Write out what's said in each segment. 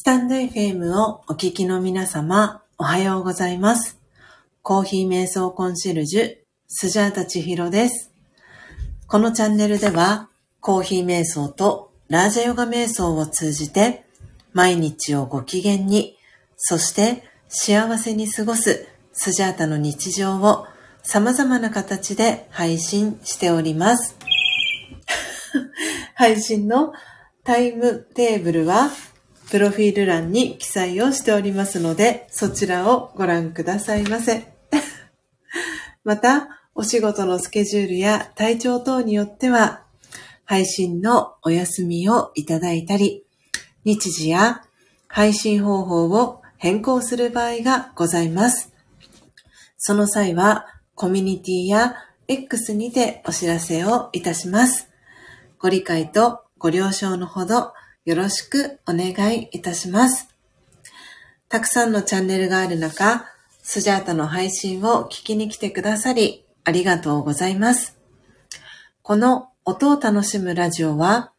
スタンド FM をお聞きの皆様、おはようございます。コーヒー瞑想コンシェルジュ、スジャータチヒロです。このチャンネルでは、コーヒー瞑想とラージャヨガ瞑想を通じて、毎日をご機嫌に、そして幸せに過ごすスジャータの日常を様々な形で配信しております。配信のタイムテーブルは、プロフィール欄に記載をしておりますので、そちらをご覧くださいませ。また、お仕事のスケジュールや体調等によっては、配信のお休みをいただいたり、日時や配信方法を変更する場合がございます。その際は、コミュニティや X にてお知らせをいたします。ご理解とご了承のほどよろしくお願いいたします。たくさんのチャンネルがある中、スジャータの配信を聞きに来てくださり、ありがとうございます。この音を楽しむラジオは、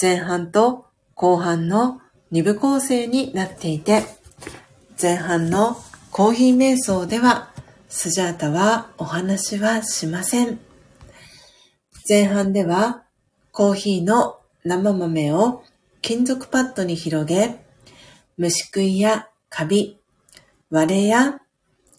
前半と後半の2部構成になっていて、前半のコーヒー瞑想では、スジャータはお話はしません。前半では、コーヒーの生豆を金属パッドに広げ、虫食いやカビ、割れや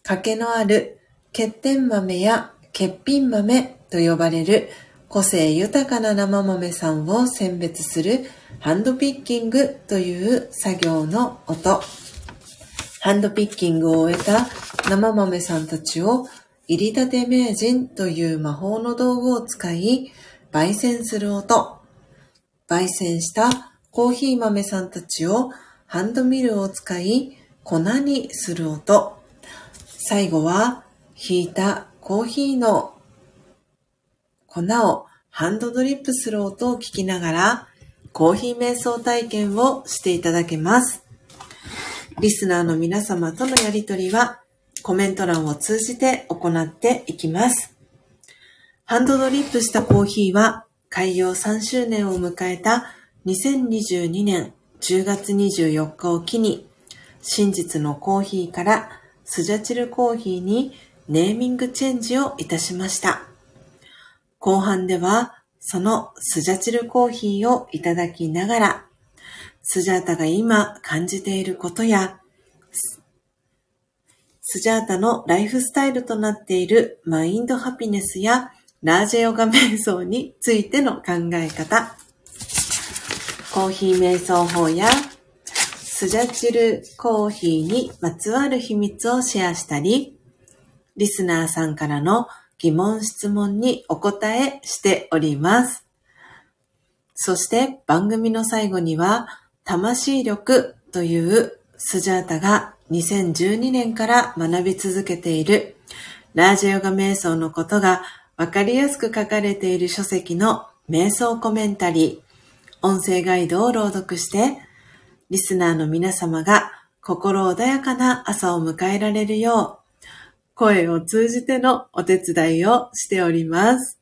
欠けのある欠点豆や欠品豆と呼ばれる個性豊かな生豆さんを選別するハンドピッキングという作業の音。ハンドピッキングを終えた生豆さんたちを入りたて名人という魔法の道具を使い焙煎する音。焙煎したコーヒー豆さんたちをハンドミルを使い粉にする音。最後は引いたコーヒーの粉をハンドドリップする音を聞きながらコーヒー瞑想体験をしていただけます。リスナーの皆様とのやりとりはコメント欄を通じて行っていきます。ハンドドリップしたコーヒーは開業3周年を迎えた2022年10月24日を機に真実のコーヒーからスジャチルコーヒーにネーミングチェンジをいたしました。後半ではそのスジャチルコーヒーをいただきながらスジャータが今感じていることやスジャータのライフスタイルとなっているマインドハピネスやラージェヨガ瞑想についての考え方、コーヒー瞑想法やスジャチルコーヒーにまつわる秘密をシェアしたり、リスナーさんからの疑問質問にお答えしております。そして番組の最後には、魂力というスジャータが2012年から学び続けているラージェヨガ瞑想のことがわかりやすく書かれている書籍の瞑想コメンタリー、音声ガイドを朗読して、リスナーの皆様が心穏やかな朝を迎えられるよう、声を通じてのお手伝いをしております。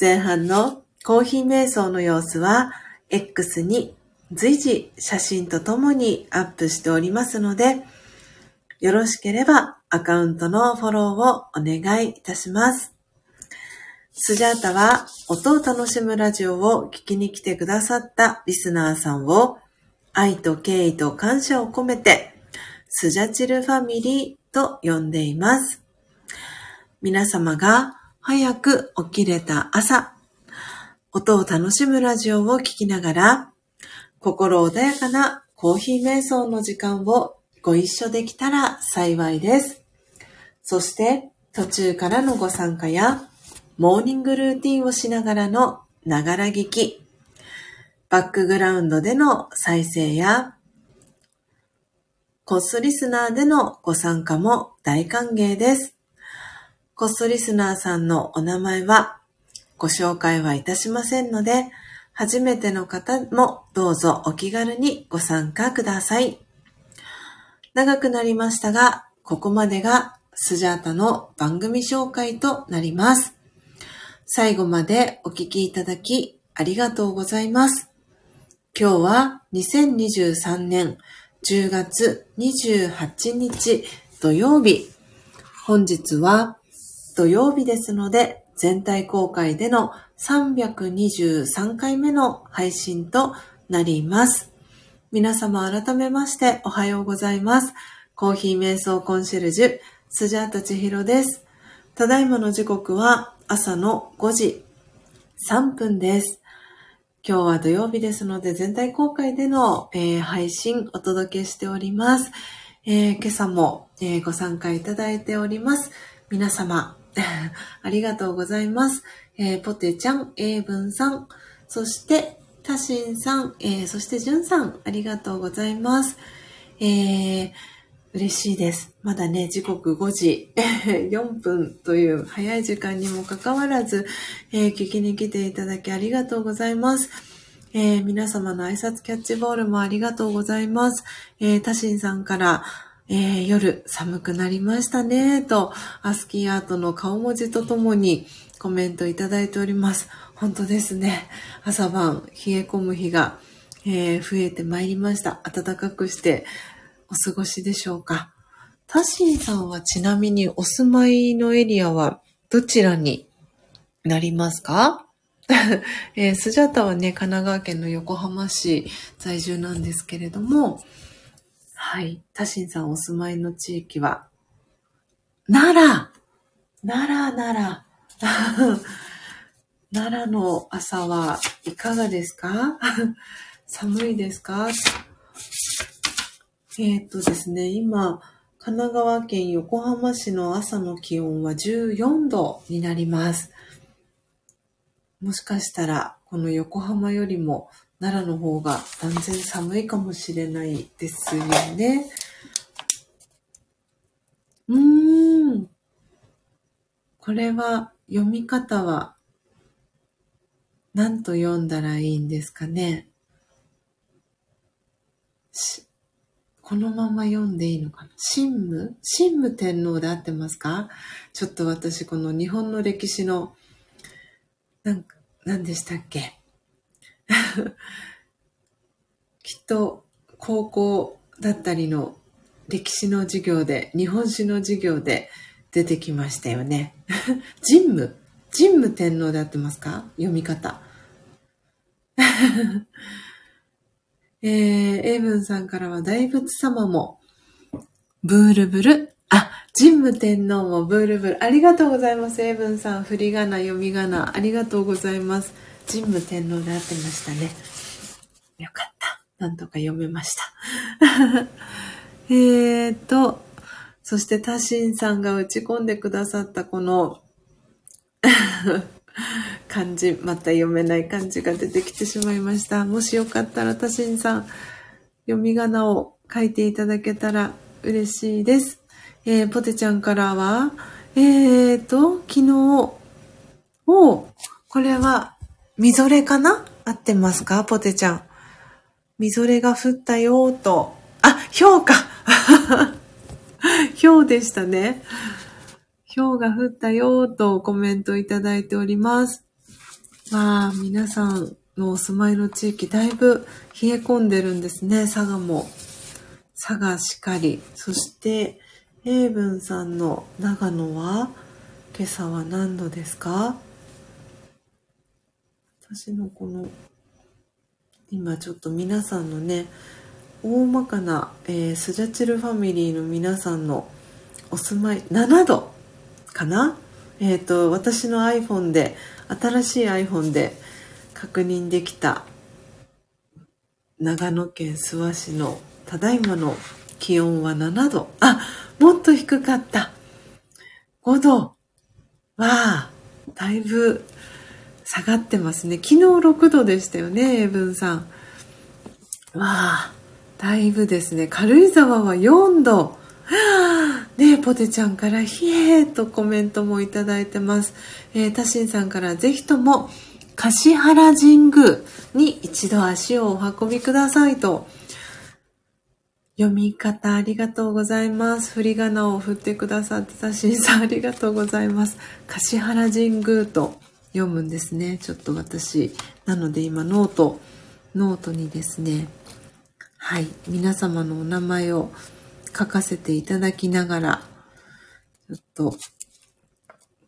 前半のコーヒー瞑想の様子は、X に随時写真とともにアップしておりますので、よろしければアカウントのフォローをお願いいたします。スジャータは音を楽しむラジオを聞きに来てくださったリスナーさんを愛と敬意と感謝を込めてスジャチルファミリーと呼んでいます。皆様が早く起きれた朝、音を楽しむラジオを聞きながら心穏やかなコーヒー瞑想の時間をご一緒できたら幸いです。そして途中からのご参加やモーニングルーティンをしながらのながら聞き、バックグラウンドでの再生や、コストリスナーでのご参加も大歓迎です。コストリスナーさんのお名前はご紹介はいたしませんので、初めての方もどうぞお気軽にご参加ください。長くなりましたが、ここまでがスジャータの番組紹介となります。最後までお聞きいただきありがとうございます。今日は2023年10月28日土曜日。本日は土曜日ですので、全体公開での323回目の配信となります。皆様改めましておはようございます。コーヒー瞑想コンシェルジュ、スジャータチヒロです。ただいまの時刻は朝の5時3分です。今日は土曜日ですので全体公開での、えー、配信お届けしております。えー、今朝も、えー、ご参加いただいております。皆様、ありがとうございます。えポテちゃん、英文さん、そして、タシンさん、えそしてジュンさん、ありがとうございます。え嬉しいです。まだね、時刻5時 4分という早い時間にもかかわらず、えー、聞きに来ていただきありがとうございます。えー、皆様の挨拶キャッチボールもありがとうございます。えー、タシンさんから、えー、夜寒くなりましたね、と、アスキーアートの顔文字とともにコメントいただいております。本当ですね。朝晩冷え込む日が、え、増えてまいりました。暖かくしてお過ごしでしょうか？タシンさんはちなみにお住まいのエリアはどちらになりますか？えー、スジャタはね、神奈川県の横浜市在住なんですけれども、はい。タシンさんお住まいの地域は、奈良。奈良、奈良。奈良の朝はいかがですか？寒いですか？えっ、とですね、今、神奈川県横浜市の朝の気温は14度になります。もしかしたら、この横浜よりも奈良の方が断然寒いかもしれないですよね。うーん。これは、読み方は、何と読んだらいいんですかね。このまま読んでいいのかな？神武？神武天皇で合ってますか？ちょっと私この日本の歴史の、なんか、何でしたっけ？きっと高校だったりの歴史の授業で、日本史の授業で出てきましたよね。神武？神武天皇で合ってますか？読み方。えー、エイブンさんからは大仏様も、ブールブル。あ、神武天皇もブールブル。ありがとうございます。エイブンさん、振り仮名、読み仮名。ありがとうございます。神武天皇で合ってましたね。よかった。なんとか読めました。えーと、そしてタシンさんが打ち込んでくださったこの 漢字、また読めない漢字が出てきてしまいました。もしよかったら、たしんさん、読み仮名を書いていただけたら嬉しいです。えー、ポテちゃんからは、えーと、昨日、おこれは、みぞれかな？合ってますか？ポテちゃん。みぞれが降ったよーと。あ、氷か 氷でしたね。氷が降ったよとコメントいただいております。まあ、皆さんのお住まいの地域、だいぶ冷え込んでるんですね、佐賀も。佐賀しかり。そして、英文さんの長野は、今朝は何度ですか？私のこの、今ちょっと皆さんのね、大まかな、えー、スジャチルファミリーの皆さんのお住まい、7度かな？えっ、ー、と、私の iPhone で、新しい iPhone で確認できた長野県諏訪市のただいまの気温は7度。あ、もっと低かった。5度。わあ、だいぶ下がってますね。昨日6度でしたよね、英文さん。わあ、だいぶですね。軽井沢は4度。ねポテちゃんから、ひえーとコメントもいただいてます。えー、タシンさんからぜひとも、橿原神宮に一度足をお運びくださいと。読み方ありがとうございます。振り仮名を振ってくださってタシンさんありがとうございます。橿原神宮と読むんですね。ちょっと私、なので今ノートノートにですね、はい、皆様のお名前を書かせていただきながら、ちょっと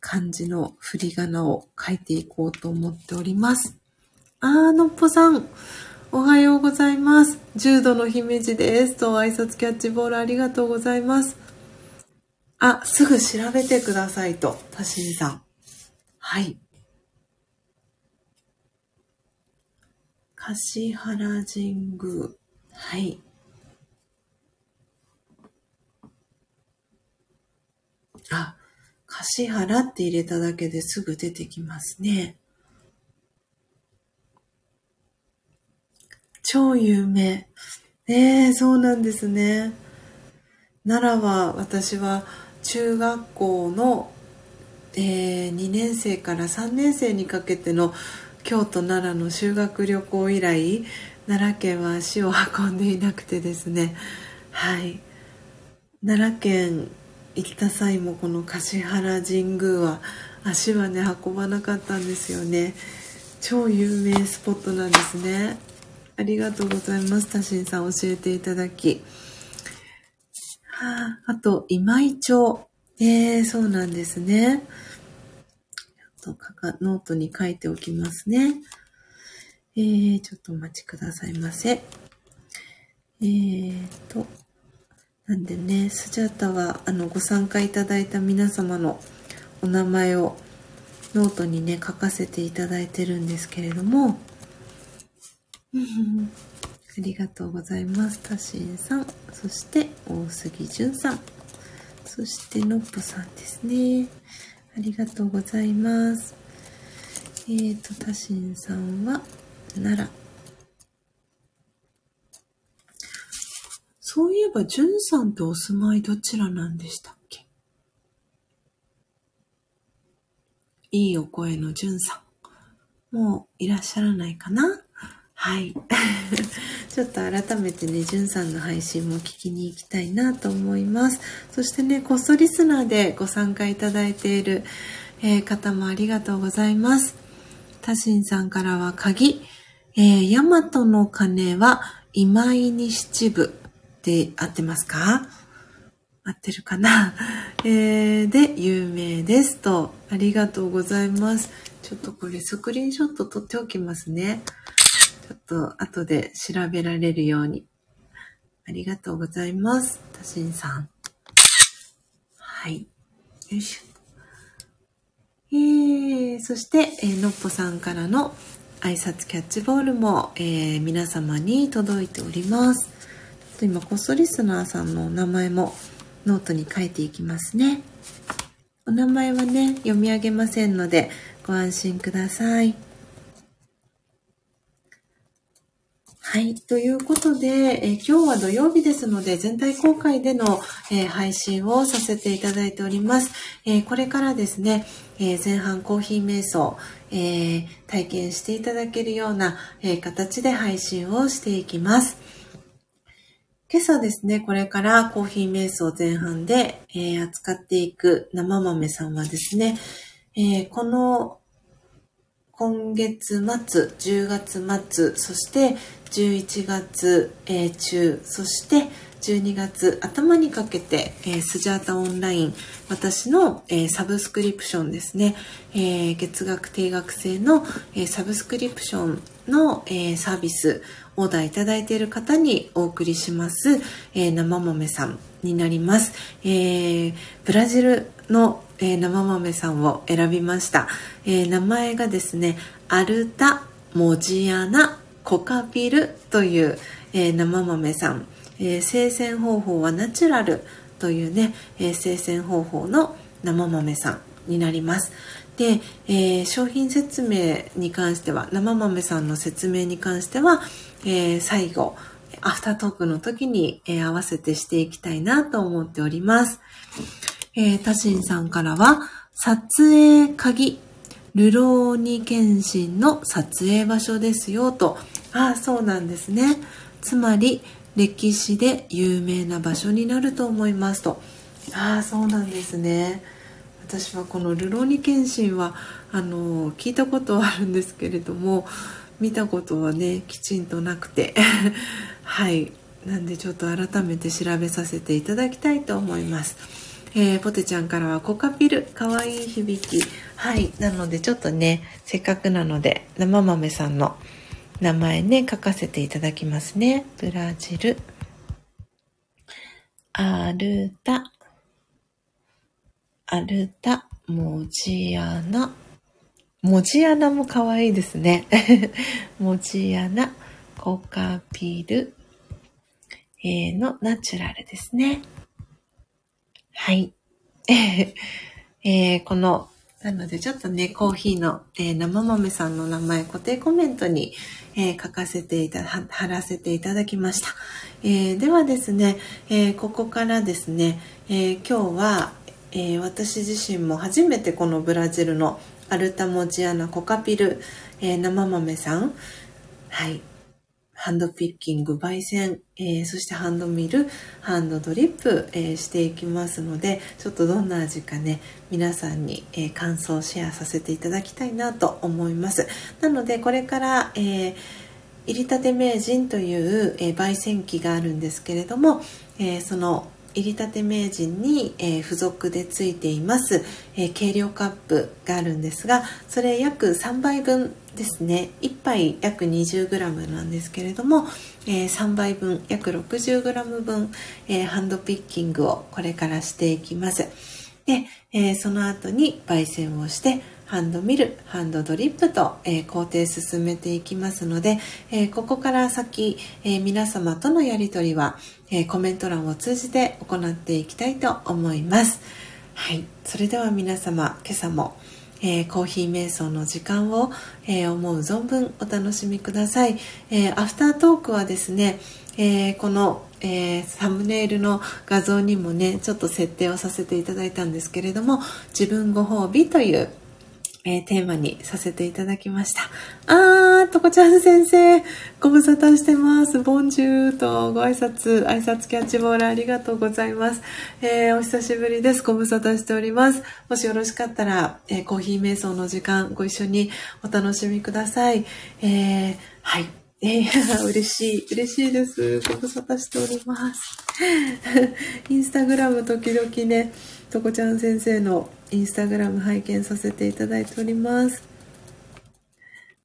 漢字の振り仮名を書いていこうと思っております。あー、のっぽさん、おはようございます。重度の姫路です。と挨拶キャッチボールありがとうございます。あ、すぐ調べてくださいと、たしんさん。はい。橿原神宮。はい。あ、橿原って入れただけですぐ出てきますね。超有名。ええー、そうなんですね。奈良は私は中学校の、えー、2年生から3年生にかけての京都奈良の修学旅行以来奈良県は足を運んでいなくてですねはい奈良県行った際もこの橿原神宮は足はね運ばなかったんですよね。超有名スポットなんですね。ありがとうございます多心さん。教えていただき。はあ、あと今井町。えー、そうなんですね。とかかノートに書いておきますね。えー、ちょっとお待ちくださいませ。えーと、なんでね、スジャータは、あの、ご参加いただいた皆様のお名前をノートにね、書かせていただいてるんですけれども、ありがとうございます。タシンさん、そして大杉淳さん、そしてのっぽさんですね。ありがとうございます。えーと、たしんさんは、奈良。そういえば、じゅんさんとお住まいどちらなんでしたっけ？いいお声のじゅんさん。もういらっしゃらないかな？はい。ちょっと改めてね、じゅんさんの配信も聞きに行きたいなと思います。そしてね、コストリスナーでご参加いただいている、えー、方もありがとうございます。タシンさんからは鍵、えー、ヤマトの鐘は今井に七部で合ってますか？合ってるかな、えー、で、有名ですと。ありがとうございます。ちょっとこれスクリーンショット撮っておきますね。ちょっと後で調べられるように。ありがとうございます。たしんさん。はい。よいしょ。えー、そして、えー、のっぽさんからの挨拶キャッチボールも、えー、皆様に届いております。っと今、コストリスナーさんのお名前もノートに書いていきますね。お名前はね、読み上げませんので、ご安心ください。はい。ということで、え今日は土曜日ですので、全体公開での、え配信をさせていただいております。えこれからですね、え前半コーヒー瞑想、え体験していただけるような、え形で配信をしていきます。今朝ですね、これからコーヒー瞑想前半で、え扱っていく生豆さんはですね、えこの今月末、10月末、そして11月、えー、中、そして12月頭にかけて、えー、スジャータオンライン、私の、えー、サブスクリプションですね、え、月額定額制の、えサブスクリプションの、えサービス、オーダーいただいている方にお送りします、え生豆さんになります。えブラジルの、え生豆さんを選びました。え名前がですね、アルタ・モジアナコカピルという、えー、生豆さん、えー、生鮮方法はナチュラルというね、えー、生鮮方法の生豆さんになります。で、えー、商品説明に関しては生豆さんの説明に関しては、えー、最後アフタートークの時に、えー、合わせてしていきたいなと思っております。えー、タシンさんからは撮影鍵ルローニ検診の撮影場所ですよと。ああそうなんですね。つまり歴史で有名な場所になると思いますと。ああそうなんですね。私はこのルローニ検診はあの聞いたことはあるんですけれども見たことはねきちんとなくて はいなんでちょっと改めて調べさせていただきたいと思います。えー、ポテちゃんからはコカピル、かわいい響き。はい。なのでちょっとね、せっかくなので、生豆さんの名前ね、書かせていただきますね。ブラジル、アルタ、アルタ、モジアナ。モジアナもかわいですね。モジアナ、コカピル、えー、のナチュラルですね。はい。えー、この、なのでちょっとね、コーヒーの、えー、生豆さんの名前固定コメントに、えー、書かせていただ、貼らせていただきました。えー、ではですね、えここからですね、え今日は、え私自身も初めてこのブラジルのアルタモジアナコカピル、え生豆さん、はい、ハンドピッキング、焙煎、えー、そしてハンドミル、ハンドドリップ、えー、していきますので、ちょっとどんな味かね、皆さんに、えー、感想をシェアさせていただきたいなと思います。なので、これから、え入りたて名人という、え焙煎機があるんですけれども、えその入りたて名人に、えー、付属でついています、えー、計量カップがあるんですがそれ約3杯分ですね。1杯約 20g なんですけれども、えー、3杯分約 60g 分、えハンドピッキングをこれからしていきます。で、えその後に焙煎をしてハンドミル、ハンドドリップと、えー、工程進めていきますので、えー、ここから先、え、皆様とのやりとりは、えコメント欄を通じて行っていきたいと思います。はい。それでは皆様、今朝も、えコーヒー瞑想の時間を、え思う存分お楽しみください。えアフタートークはですね、えこのえ、サムネイルの画像にもねちょっと設定をさせていただいたんですけれども自分ご褒美というえー、テーマにさせていただきました。あー、とこちゃん先生、ご無沙汰してます。ボンジューとご挨拶、挨拶キャッチボールありがとうございます。えー、お久しぶりです。ご無沙汰しております。もしよろしかったら、えー、コーヒー瞑想の時間ご一緒にお楽しみください。えはい。えー、嬉しい、嬉しいです。ご無沙汰しております。インスタグラム時々ね、とこちゃん先生のインスタグラム拝見させていただいております。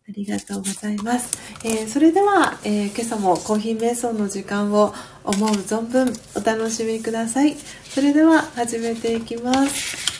ありがとうございます。えー、それでは、えー、今朝もコーヒー瞑想の時間を思う存分お楽しみください。それでは始めていきます。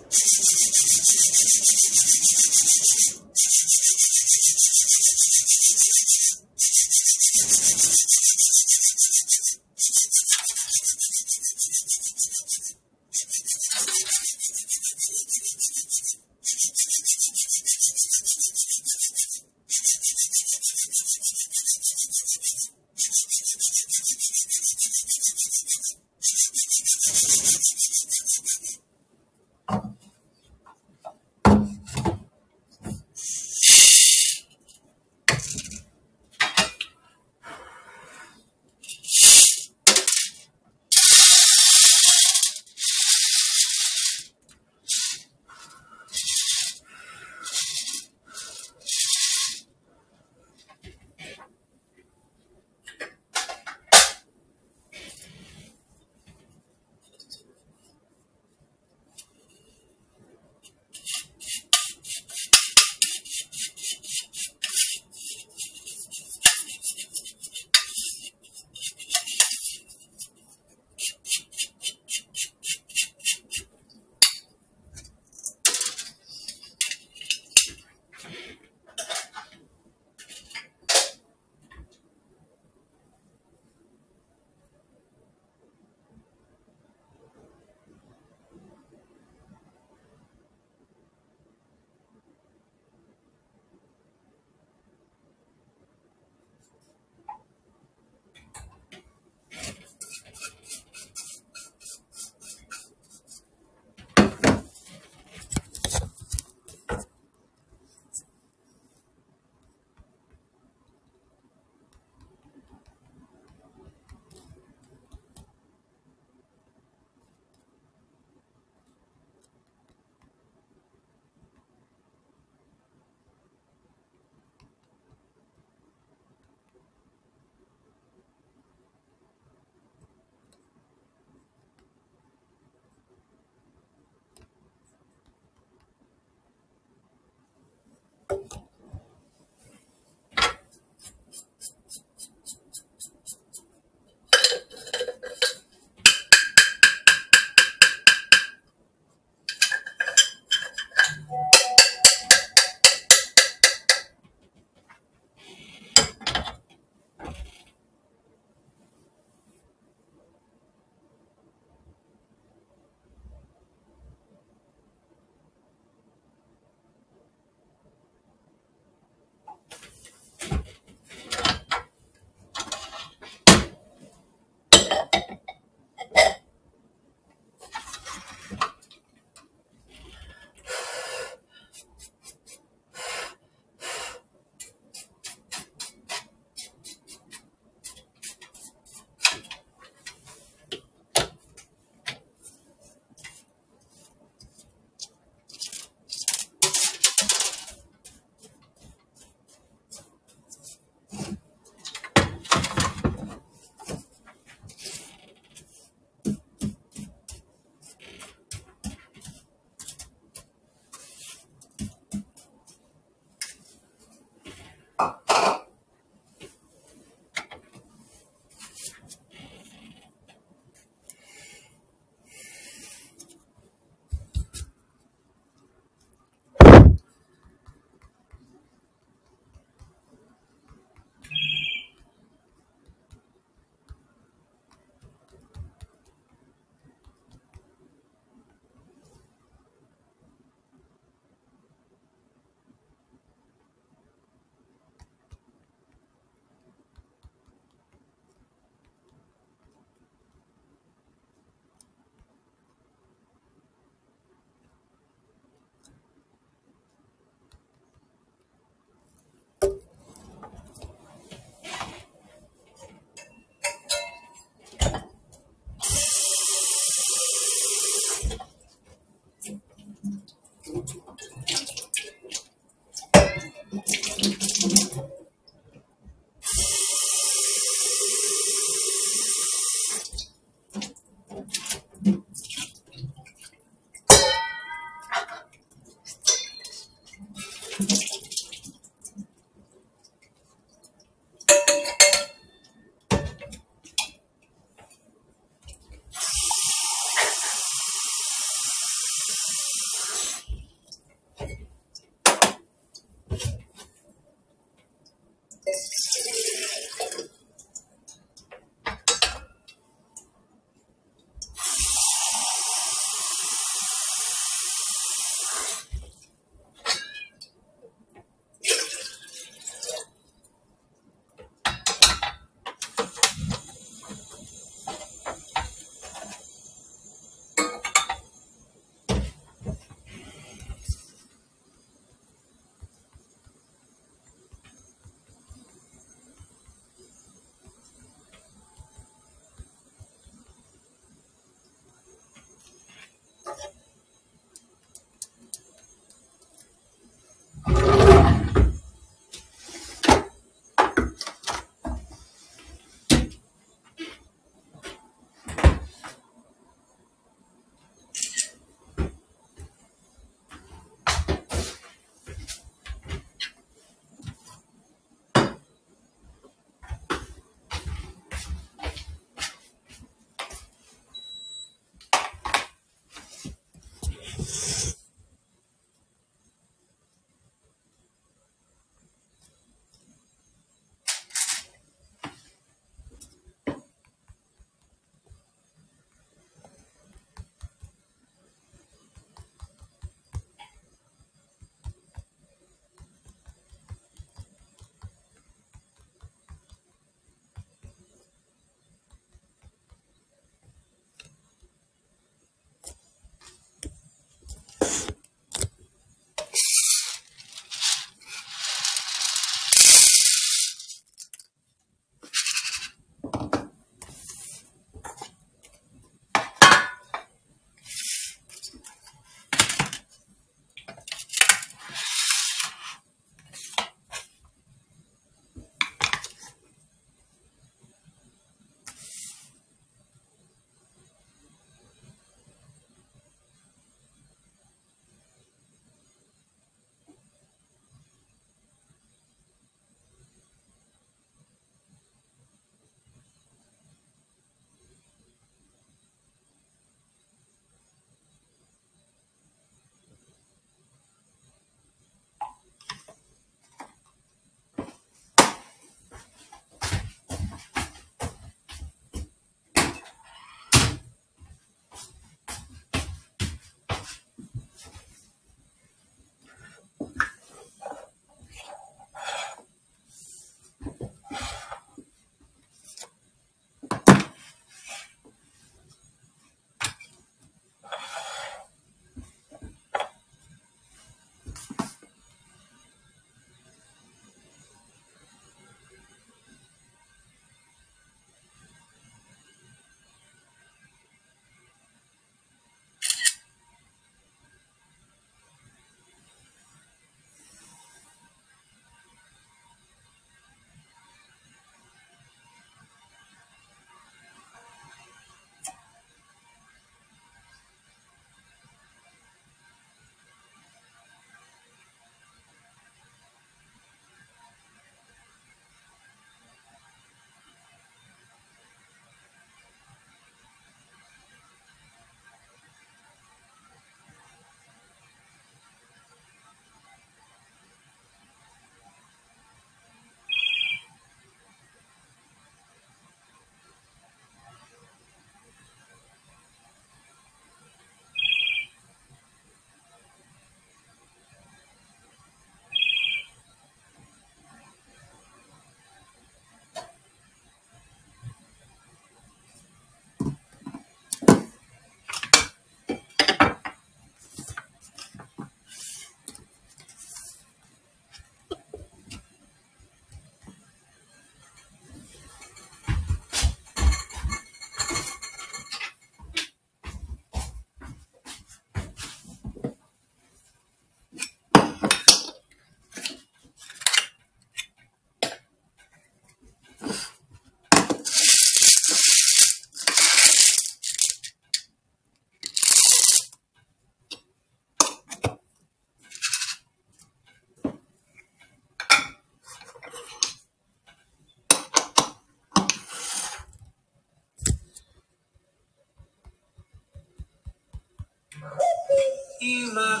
今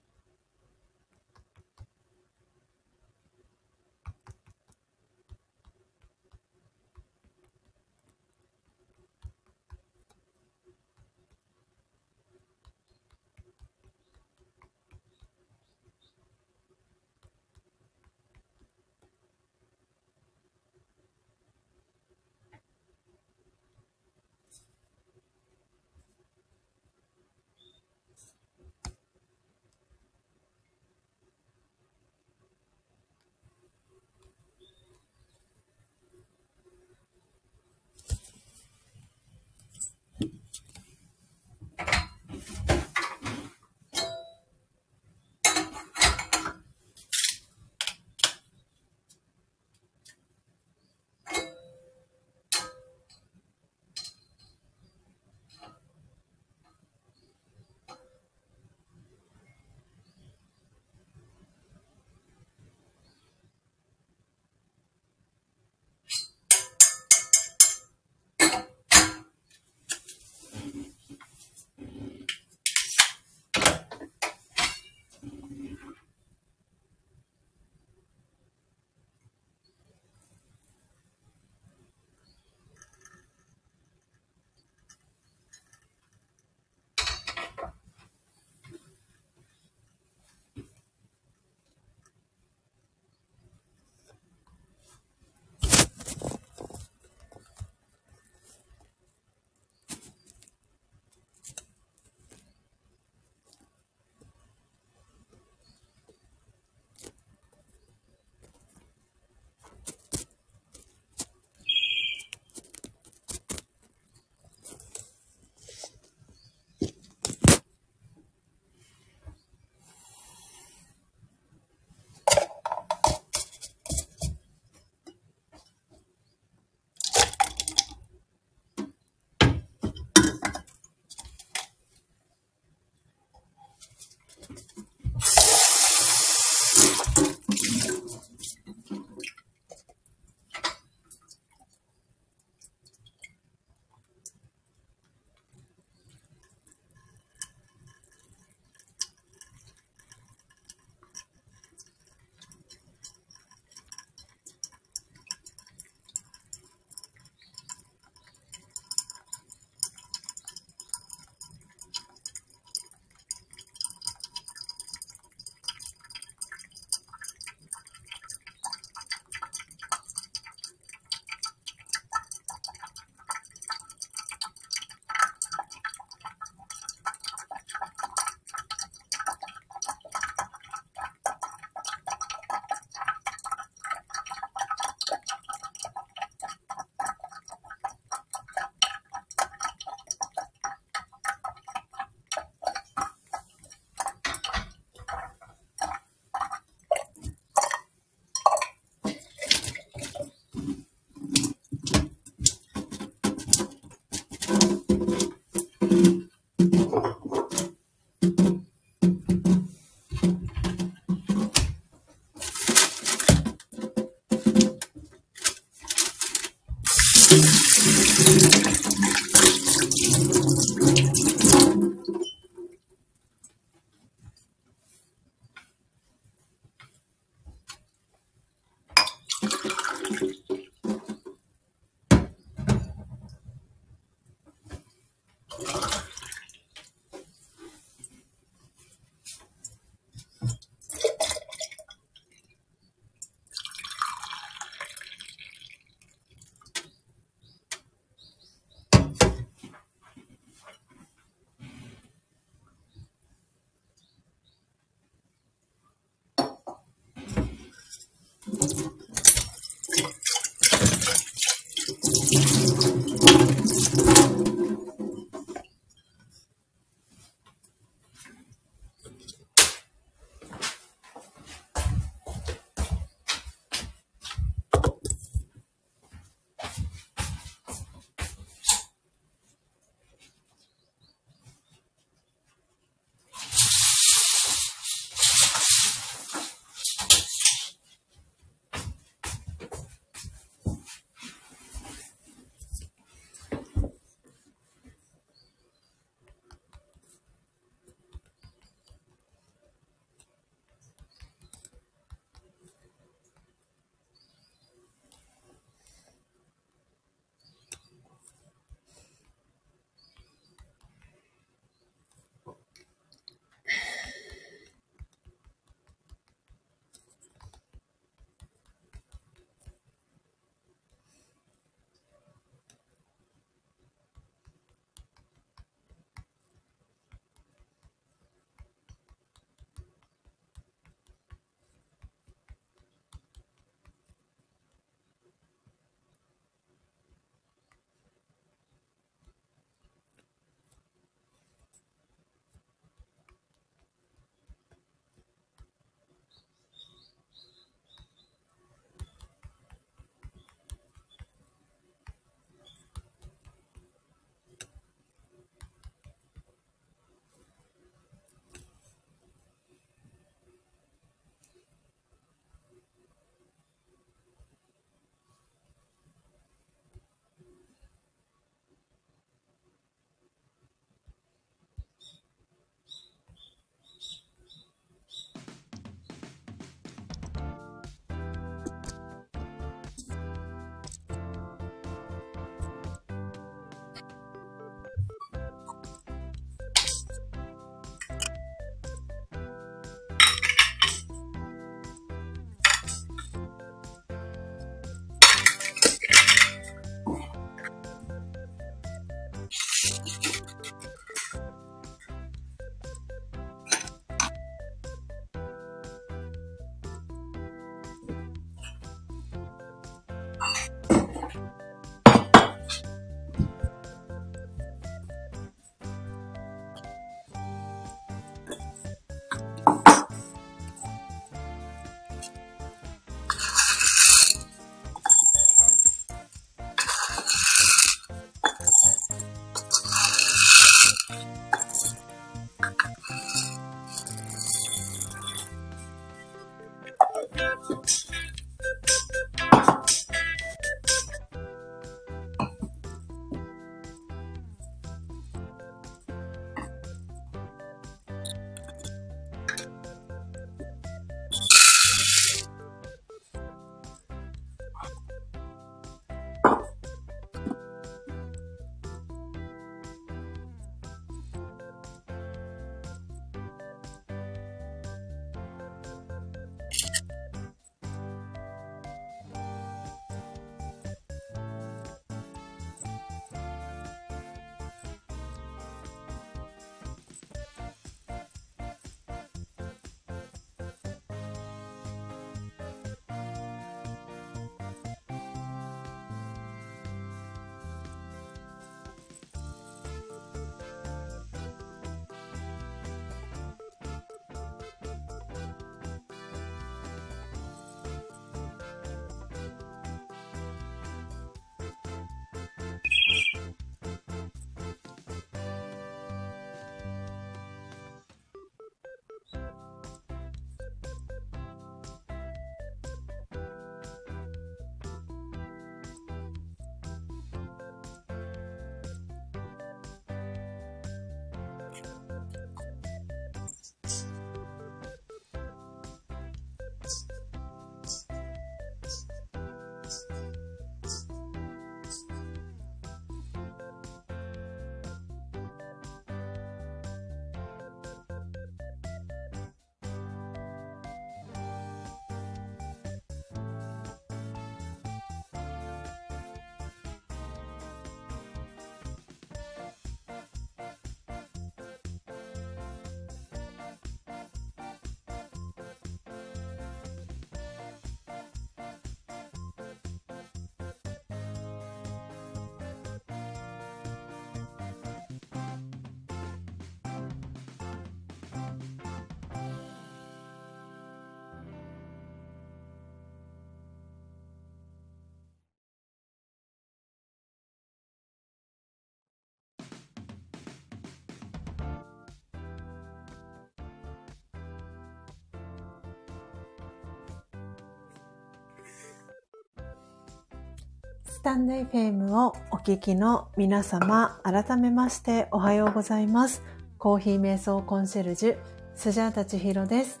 スタンド FM をお聞きの皆様、改めましておはようございます。コーヒー瞑想コンシェルジュ、スジャータチヒロです。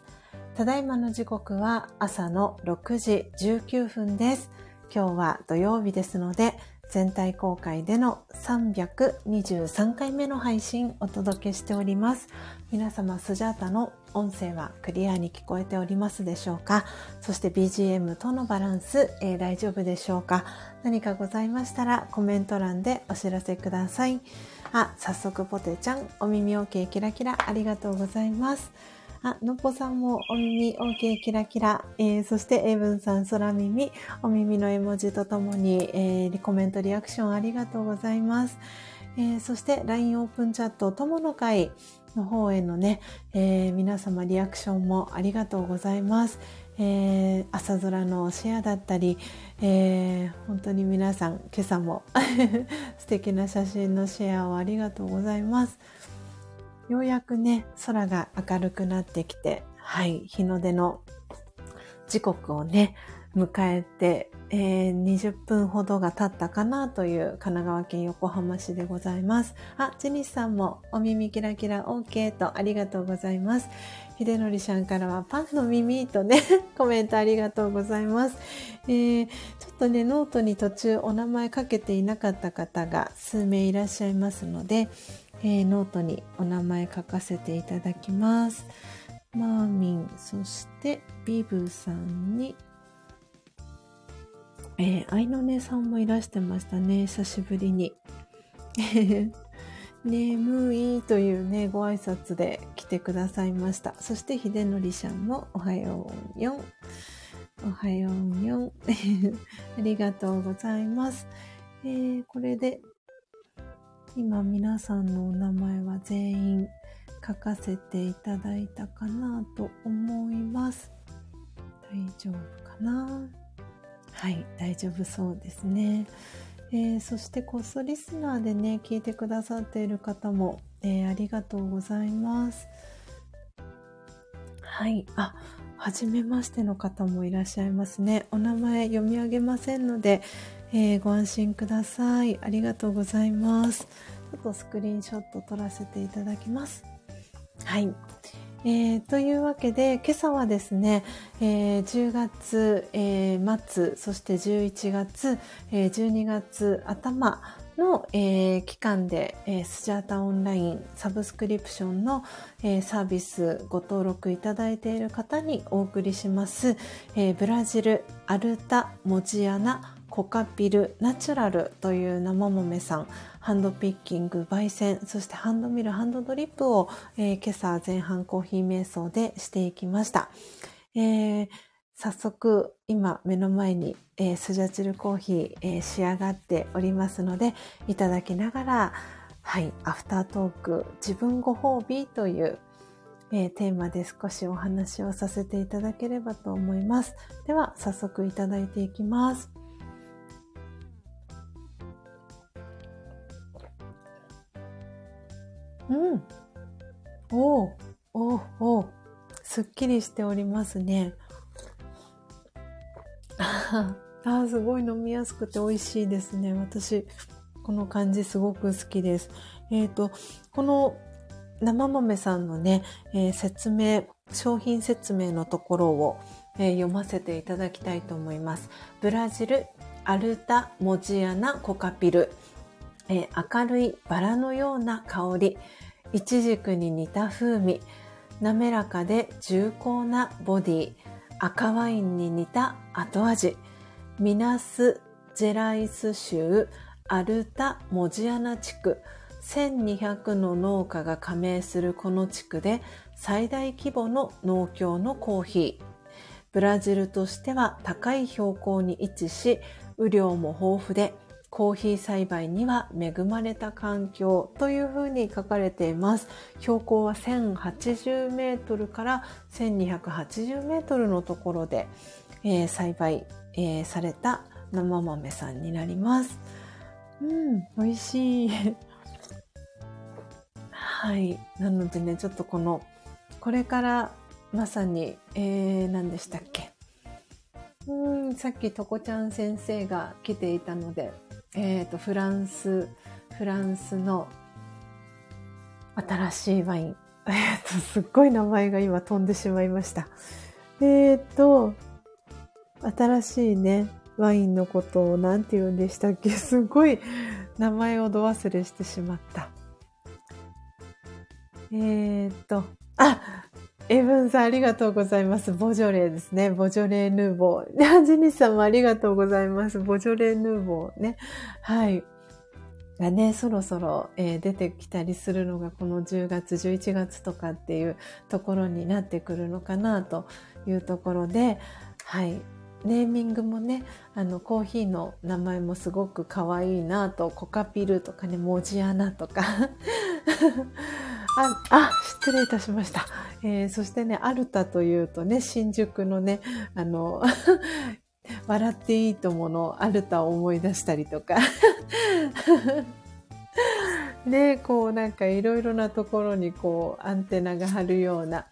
ただいまの時刻は朝の6時19分です。今日は土曜日ですので、全体公開での323回目の配信をお届けしております。皆様、スジャータの音声はクリアに聞こえておりますでしょうか？そして BGM とのバランス、えー、大丈夫でしょうか？何かございましたらコメント欄でお知らせください。あ、早速ポテちゃん、お耳 OK キラキラありがとうございます。あ、のっぽさんもお耳 OK キラキラ。えー、そしてエイブンさん空耳、お耳の絵文字とともに、えー、コメントリアクションありがとうございます。えー、そして LINE オープンチャット友の会の方へのね、えー、皆様リアクションもありがとうございます。えー、朝空のシェアだったり、えー、本当に皆さん今朝も 素敵な写真のシェアをありがとうございます。ようやくね、空が明るくなってきて、はい、日の出の時刻をね、迎えて、えー、20分ほどが経ったかなという神奈川県横浜市でございます。あ、ジェニスさんもお耳キラキラ OK とありがとうございます。秀則さんからはパンの耳とね、コメントありがとうございます。えー、ちょっとね、ノートに途中お名前かけていなかった方が数名いらっしゃいますので、えー、ノートにお名前書かせていただきます。マーミン、そしてビブさんに、えー、愛の姉さんもいらしてましたね、久しぶりに。眠いというね、ご挨拶で来てくださいました。そして、秀則さんもおはようよん。おはようよん。ありがとうございます。えー、これで今皆さんのお名前は全員書かせていただいたかなと思います。大丈夫かな？はい、大丈夫そうですね。えー、そしてこっそリスナーでね、聞いてくださっている方も、えー、ありがとうございます。はい。あ、はじめましての方もいらっしゃいますね。お名前読み上げませんので、えー、ご安心ください。ありがとうございます。ちょっとスクリーンショット撮らせていただきます。はい。えー、というわけで、今朝はですね、えー、10月、えー、末、そして11月、えー、12月頭の、えー、期間で、えー、スジャータオンラインサブスクリプションの、えー、サービスご登録いただいている方にお送りします、えー、ブラジルアルタモジアナコカピルナチュラルという生豆さん、ハンドピッキング、焙煎、そしてハンドミル、ハンドドリップを、えー、今朝前半コーヒー瞑想でしていきました。えー、早速今目の前に、えー、スジャチルコーヒー、仕上がっておりますので、いただきながら、はい、アフタートーク、自分ご褒美というえー、テーマで少しお話をさせていただければと思います。では、早速いただいていきます。うん。おお、おお、すっきりしておりますね。ああ、すごい飲みやすくて美味しいですね。私、この感じすごく好きです。えっ、ー、と、この生豆さんのね、えー、説明、商品説明のところを、えー、読ませていただきたいと思います。ブラジル、アルタ・モジアナ・コカピル。えー、明るいバラのような香り、イチジクに似た風味、滑らかで重厚なボディ、赤ワインに似た後味、ミナス・ジェライス州アルタ・モジアナ地区、1200の農家が加盟するこの地区で最大規模の農協のコーヒー。ブラジルとしては高い標高に位置し、雨量も豊富でコーヒー栽培には恵まれた環境というふうに書かれています。標高は1080メートルから1280メートルのところで、えー、栽培、えー、された生豆さんになります。うん、美味しい。はい。なのでね、ちょっとこの、これからまさに、えー、何でしたっけうん、さっきとこちゃん先生が来ていたので、えっ、ー、と、フランス、フランスの新しいワイン。えっ、と、すっごい名前が今飛んでしまいました。えっ、ー、と、新しいね、ワインのことを何て言うんでしたっけ？すごい名前をど忘れしてしまった。えっ、と、あエブンさんありがとうございます。ボジョレーですね。ボジョレーヌーボー。ジニスさんもありがとうございます。ボジョレーヌーボーね。はい。がね、そろそろ、えー、出てきたりするのがこの10月、11月とかっていうところになってくるのかなというところで、はい。ネーミングもね、あの、コーヒーの名前もすごく可愛いなと、コカピルとかね、モジアナとか あ、あ、失礼いたしました。えー、そしてね、アルタというとね、新宿のね、あの、笑っていいとものアルタを思い出したりとか。ね、こうなんかいろいろなところにこうアンテナが張るような、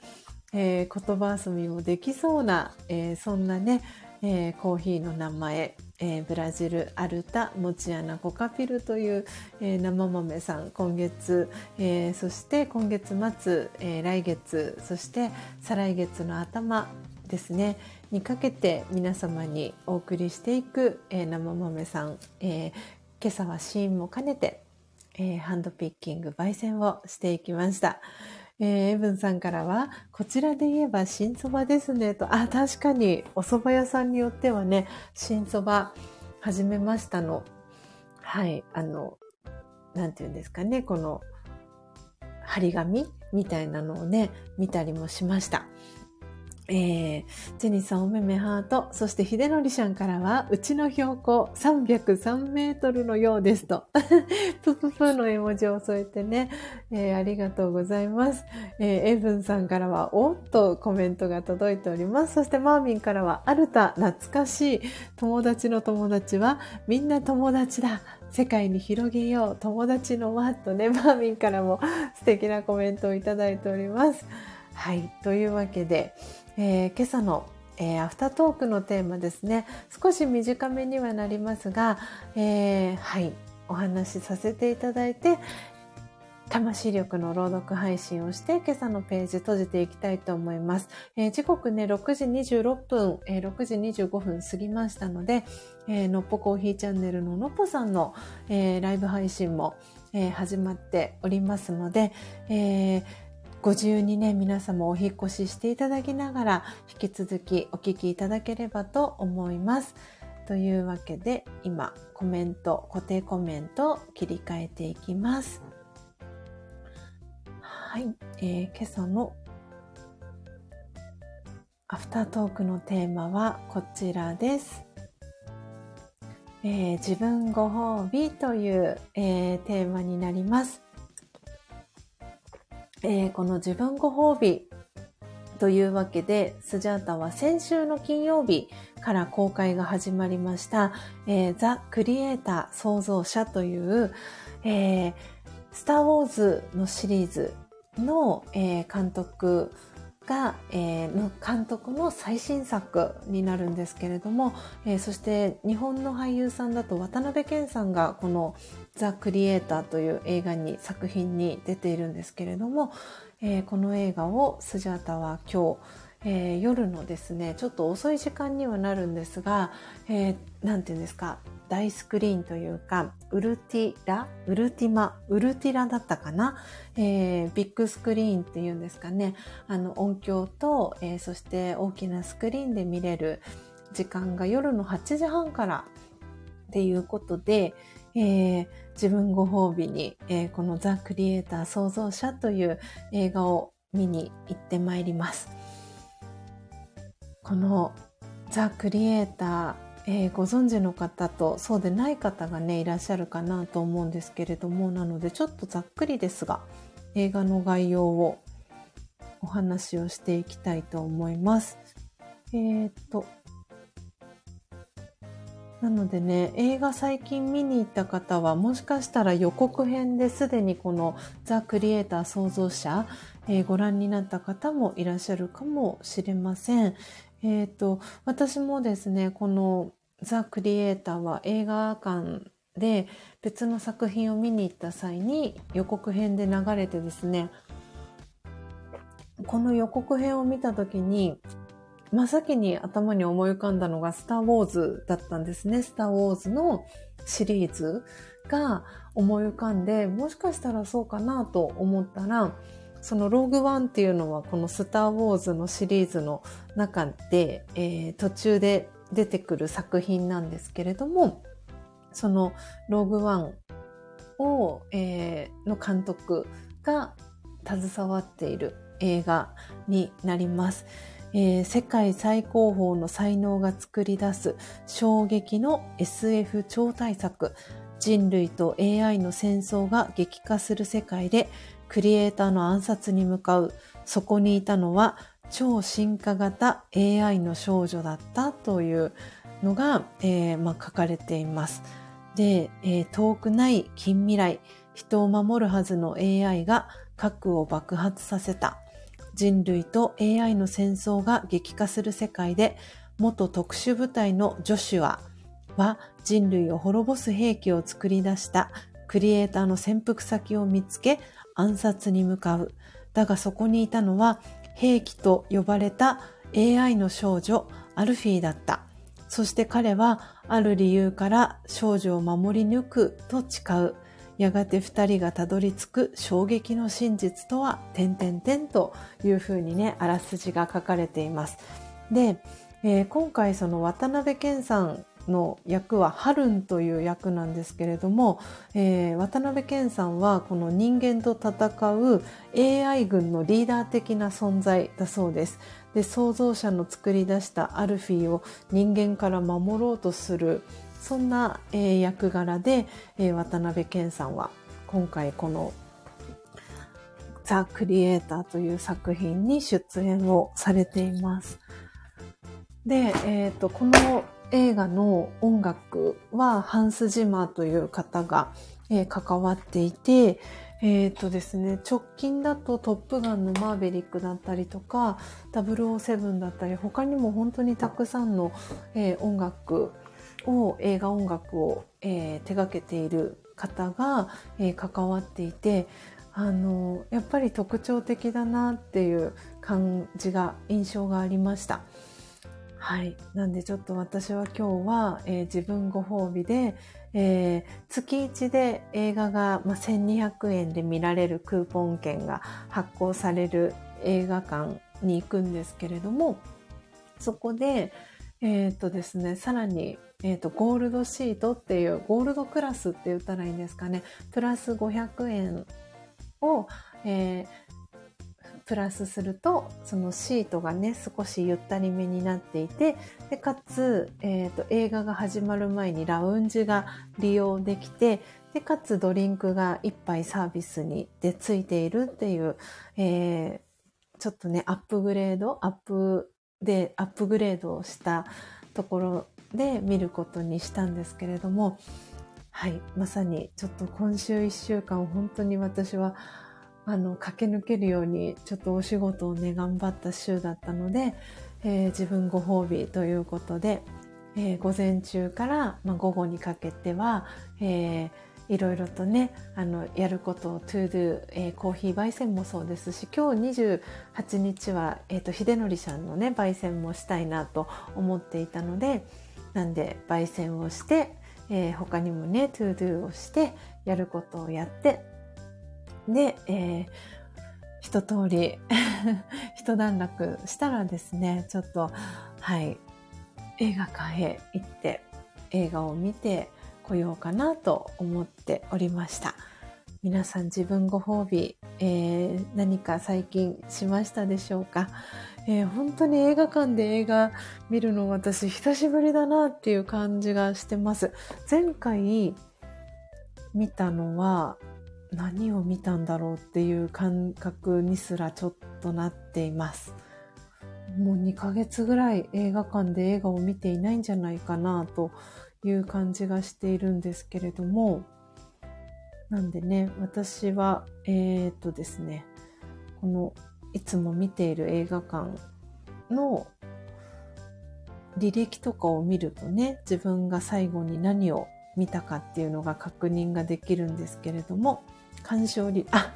えー、言葉遊びもできそうな、えー、そんなね、えー、コーヒーの名前、えー、ブラジルアルタモチアナコカピルという、えー、生豆さん今月、えー、そして今月末、え来月そして再来月の頭ですねにかけて皆様にお送りしていく、え生豆さん、え今朝はシーンも兼ねて、えハンドピッキング焙煎をしていきました。えー、エブンさんからは、こちらで言えば新そばですね、と。あ、確かに、お蕎麦屋さんによってはね、新そば始めましたの。はい、あの、なんて言うんですかね、この、張り紙みたいなのをね、見たりもしました。えー、ジェニーさんおめめハート。そして秀則さんからは、うちの標高303メートルのようですと。プププの絵文字を添えてね、えー、ありがとうございます。えー、エブンさんからは、おっとコメントが届いております。そしてマーミンからは、アルタ懐かしい。友達の友達は、みんな友達だ。世界に広げよう。友達の輪とね、マーミンからも素敵なコメントをいただいております。はい。というわけで、えー、今朝の、えー、アフタートークのテーマですね少し短めにはなりますが、えー、はいお話しさせていただいて魂力の朗読配信をして今朝のページ閉じていきたいと思います。えー、時刻ね、6時26分、えー、6時25分過ぎましたので、えー、のっぽコーヒーチャンネルののっぽさんの、えー、ライブ配信も、えー、始まっておりますので、えーご自由にね、皆様お引越ししていただきながら、引き続きお聞きいただければと思います。というわけで、今、コメント、固定コメント切り替えていきます。はい、えー、今朝のアフタートークのテーマはこちらです。えー、自分ご褒美という、えー、テーマになります。えー、この自分ご褒美というわけで、スジャータは先週の金曜日から公開が始まりました、えー、ザ・クリエイター創造者という、えー、スター・ウォーズのシリーズの、えー、監督が、えー、の監督の最新作になるんですけれども、えー、そして日本の俳優さんだと渡辺謙さんがこのザ・クリエイターという映画に作品に出ているんですけれども、えー、この映画をスジャータは今日、えー、夜のですねちょっと遅い時間にはなるんですが、えー、ていうんですか大スクリーンというか、ウルティラウルティマウルティラだったかな、えー、ビッグスクリーンっていうんですかね。あの、音響と、えー、そして大きなスクリーンで見れる時間が夜の8時半からっていうことで、えー、自分ご褒美に、えー、このザ・クリエイター創造者という映画を見に行ってまいります。このザ・クリエイターえー、ご存知の方とそうでない方がねいらっしゃるかなと思うんですけれどもなのでちょっとざっくりですが映画の概要をお話をしていきたいと思います。えー、っとなのでね、映画最近見に行った方は、もしかしたら予告編ですでにこのザ・クリエイター創造者、えー、ご覧になった方もいらっしゃるかもしれません。えっ、と、私もですね、このザ・クリエイターは映画館で別の作品を見に行った際に予告編で流れてですね、この予告編を見た時に、真っ先に頭に思い浮かんだのがスター・ウォーズだったんですね。スター・ウォーズのシリーズが思い浮かんで、もしかしたらそうかなと思ったら、そのローグワンっていうのはこのスター・ウォーズのシリーズの中で、えー、途中で出てくる作品なんですけれども、そのローグワンを、えー、の監督が携わっている映画になります。えー、世界最高峰の才能が作り出す衝撃の SF 超大作人類と AI の戦争が激化する世界でクリエイターの暗殺に向かうそこにいたのは超進化型 AI の少女だったというのが、えーまあ、書かれています。で、えー、遠くない近未来、人を守るはずの AI が核を爆発させた。人類と AI の戦争が激化する世界で、元特殊部隊のジョシュアは人類を滅ぼす兵器を作り出したクリエイターの潜伏先を見つけ暗殺に向かう。だがそこにいたのは兵器と呼ばれた AI の少女アルフィーだった。そして彼はある理由から少女を守り抜くと誓う。やがて二人がたどり着く衝撃の真実とは、点々点というふうにね、あらすじが書かれています。で、えー、今回その渡辺健さんの役はハルンという役なんですけれども、えー、渡辺謙さんはこの人間と戦う AI 軍のリーダー的な存在だそうです。で創造者の作り出したアルフィーを人間から守ろうとするそんな、えー、役柄で、えー、渡辺謙さんは今回このザ・クリエイターという作品に出演をされています。で、えっ、ー、と、この映画の音楽はハンス・ジマーという方が、えー、関わっていて、えっ、ー、とですね、直近だとトップガンのマーベリックだったりとか、007だったり、他にも本当にたくさんの、えー、音楽を、映画音楽を、えー、手掛けている方が、えー、関わっていて、あの、やっぱり特徴的だなっていう感じが、印象がありました。はい。なんでちょっと私は今日は、えー、自分ご褒美で、えー、月1で映画が、まあ、1200円で見られるクーポン券が発行される映画館に行くんですけれども、そこで、えっ、とですね、さらに、えっ、と、ゴールドシートっていう、ゴールドクラスって言ったらいいんですかね、プラス500円を、えープラスすると、そのシートがね、少しゆったりめになっていて、で、かつ、え、ー、と、映画が始まる前にラウンジが利用できて、で、かつドリンクが1杯サービスにでついているっていう、えー、ちょっとね、アップグレード、アップで、アップグレードをしたところで見ることにしたんですけれども、はい、まさにちょっと今週1週間本当に私はあの、駆け抜けるように、ちょっとお仕事をね、頑張った週だったので、えー、自分ご褒美ということで、えー、午前中から、まあ、午後にかけては、えー、いろいろとね、あの、やることを to do、えー、コーヒー焙煎もそうですし、今日28日は、えっ、ー、と、秀則さんのね、焙煎もしたいなと思っていたので、なんで、焙煎をして、えー、他にもね、to do をして、やることをやって、で、えー、一通り 一段落したらですね、ちょっと、はい、映画館へ行って映画を見てこようかなと思っておりました。皆さん自分ご褒美、えー、何か最近しましたでしょうか、えー、本当に映画館で映画見るの私久しぶりだなっていう感じがしてます。前回見たのは何を見たんだろうっていう感覚にすらちょっとなっています。もう2ヶ月ぐらい映画館で映画を見ていないんじゃないかなという感じがしているんですけれども、なんでね、私は、えー、っとですね、このいつも見ている映画館の、履歴とかを見るとね、自分が最後に何を見たかっていうのが確認ができるんですけれども、鑑賞履、あ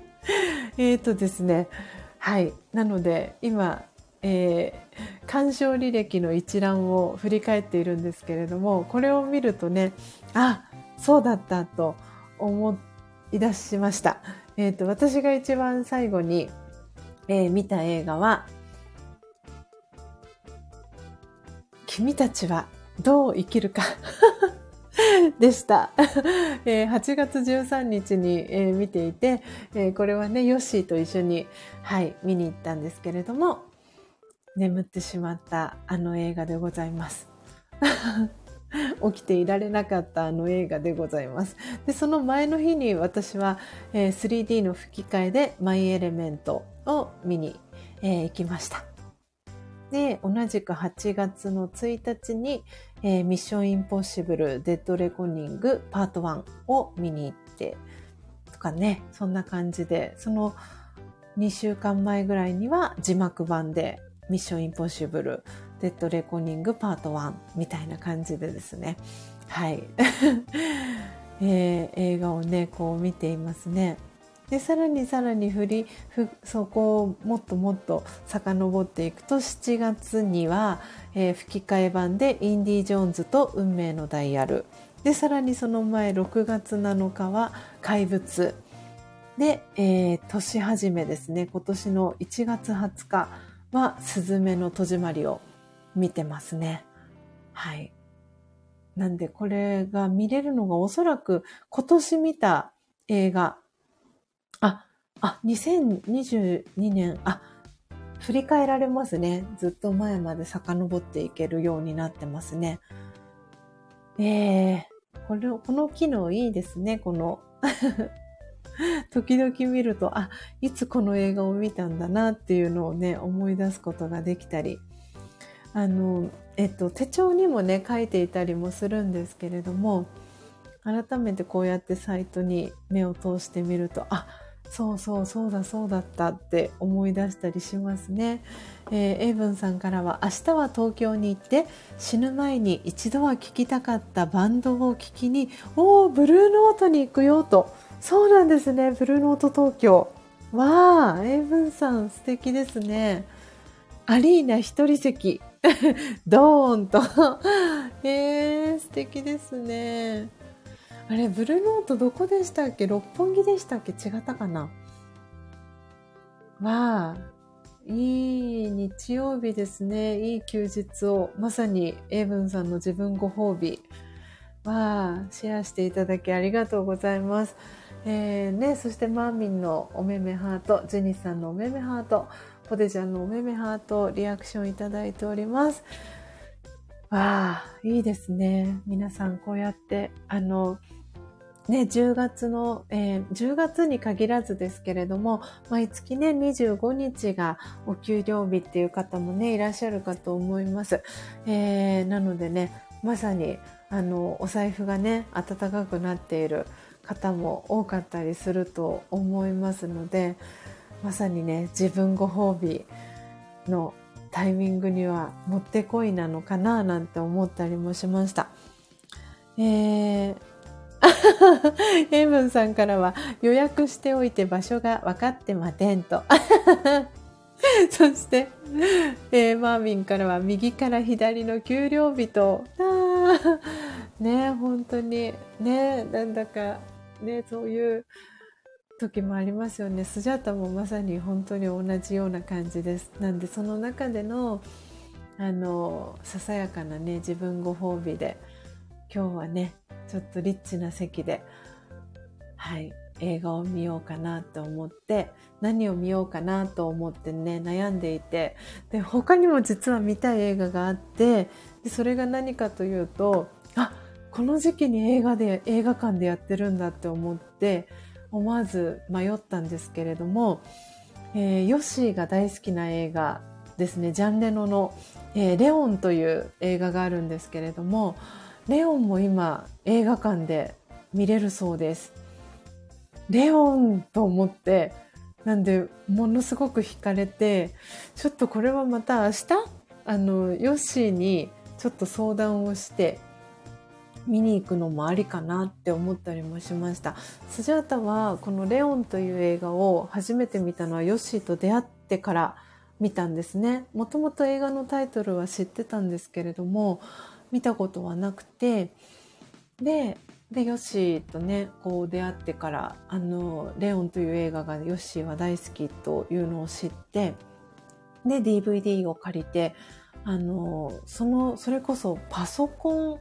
えっとですね、はい。なので、今、えー、鑑賞履歴の一覧を振り返っているんですけれども、これを見るとね、あ、そうだったと思い出しました。えっ、ー、と、私が一番最後に、えー、見た映画は、君たちはどう生きるか でした、えー、8月13日に、えー、見ていて、えー、これはね、ヨッシーと一緒に、はい、見に行ったんですけれども、眠ってしまったあの映画でございます。起きていられなかったあの映画でございます。で、その前の日に私は、えー、3D の吹き替えでマイエレメントを見に、え、行きました。で、同じく8月の1日に、えー、ミッションインポッシブルデッドレコニングパート1を見に行ってとかね、そんな感じで、その2週間前ぐらいには字幕版でミッションインポッシブルデッドレコーニングパート1みたいな感じでですね、はい。えー、映画をね、こう見ていますね。でさらにさらに振りそこをもっともっと遡っていくと7月には、えー、吹き替え版で「インディ・ジョーンズと運命のダイヤル」でさらにその前6月7日は「怪物」で、えー、年始めですね今年の1月20日は「すずめの戸締まり」を見てますね。はい。なんでこれが見れるのがおそらく今年見た映画あ、あ、2022年、あ、振り返られますね。ずっと前まで遡っていけるようになってますね。ええー、これ、この機能いいですね、この 時々見ると、あ、いつこの映画を見たんだなっていうのをね、思い出すことができたり、あの、えっと、手帳にもね、書いていたりもするんですけれども、改めてこうやってサイトに目を通してみると、あ、そうそうそうだそうだったって思い出したりしますね。えー、エイブンさんからは明日は東京に行って死ぬ前に一度は聴きたかったバンドを聴きにおおブルーノートに行くよと。そうなんですねブルーノート東京。わあエイブンさん素敵ですね。アリーナ一人席。ドーンと。えー、素敵ですね。あれ、ブルーノートどこでしたっけ？六本木でしたっけ？違ったかな？わあ、いい日曜日ですね。いい休日を、まさにエイブンさんの自分ご褒美。わあ、シェアしていただきありがとうございます。えー、ね、そしてマーミンのおめめハート、ジェニスさんのおめめハート、ポテちゃんのおめめハート、リアクションいただいております。わあ、いいですね。皆さんこうやって、あの、ね、10月の、えー、10月に限らずですけれども、毎月ね、25日がお給料日っていう方もね、いらっしゃるかと思います。えー、なのでね、まさに、あの、お財布がね、暖かくなっている方も多かったりすると思いますので、まさにね、自分ご褒美のタイミングにはもってこいなのかななんて思ったりもしました。えー、エイブンさんからは予約しておいて場所が分かってませんと。そして、えー、マーミンからは右から左の給料日とあ、ねえ本当に、ねなんだか、ねそういう時もありますよね。スジャータもまさに本当に同じような感じです。なんでその中での、あの、ささやかなね、自分ご褒美で、今日はね、ちょっとリッチな席で、はい、映画を見ようかなと思って、何を見ようかなと思ってね、悩んでいて、で、他にも実は見たい映画があって、でそれが何かというと、あ、この時期に映画で、映画館でやってるんだって思って、思わず迷ったんですけれども、えー、ヨッシーが大好きな映画ですね、ジャンレノの、えー、レオンという映画があるんですけれども、レオンも今映画館で見れるそうです。レオンと思って、なんでものすごく惹かれて、ちょっとこれはまた明日あの、ヨッシーにちょっと相談をして、見に行くのもありかなって思ったりもしました。スジャータはこのレオンという映画を初めて見たのはヨッシーと出会ってから見たんですね。もともと映画のタイトルは知ってたんですけれども、見たことはなくて、で、で、ヨッシーとね、こう出会ってから、あの、レオンという映画がヨッシーは大好きというのを知って、で、DVD を借りて、あの、その、それこそパソコン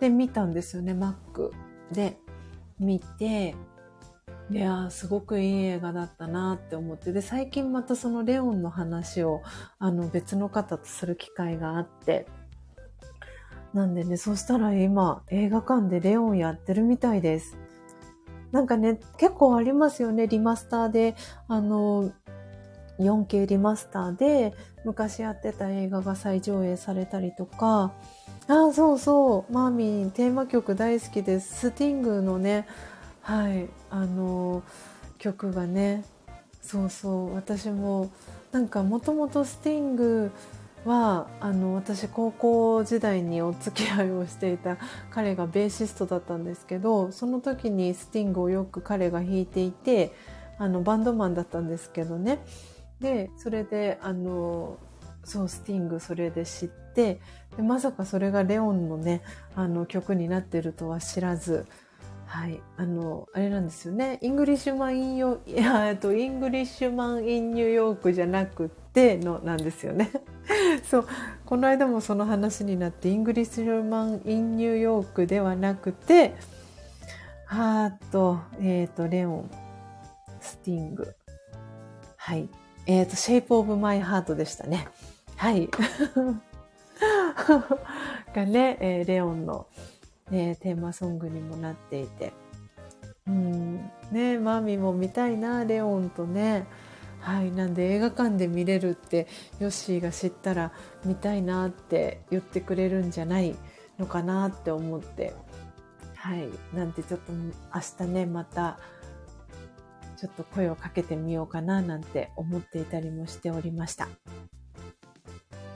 で見たんですよね、Mac で。見て、いやすごくいい映画だったなって思って、で、最近またそのレオンの話を、あの、別の方とする機会があって、なんでね、そしたら今、映画館でレオンやってるみたいです。なんかね、結構ありますよね、リマスターで、あの、4K リマスターで昔やってた映画が再上映されたりとか、あ、そうそう、マーミンテーマ曲大好きです。スティングのね、はい、あの、曲がね、そうそう、私も、なんかもともとスティングは、あの、私高校時代にお付き合いをしていた彼がベーシストだったんですけど、その時にスティングをよく彼が弾いていて、あの、バンドマンだったんですけどね。で、それで、あの、そう、スティングそれで知って、でまさかそれがレオンのね、あの曲になってるとは知らず、はい。あの、あれなんですよね。 Englishman in ヨ、いや、えっと、 Englishman in New York じゃなくてのなんですよね。そう。この間もその話になって、 Englishman in New York ではなくて、ハート、えっ、ー、と、レオン、スティング。はい。えっ、ー、と、 Shape of My Heart でしたね。はい。がね、えー、レオンの、ね、テーマソングにもなっていて。うん、ね、マミも見たいな、レオンとね。はい。なんで映画館で見れるって、ヨッシーが知ったら見たいなって言ってくれるんじゃないのかなって思って。はい。なんてちょっと明日ね、また、ちょっと声をかけてみようかななんて思っていたりもしておりました。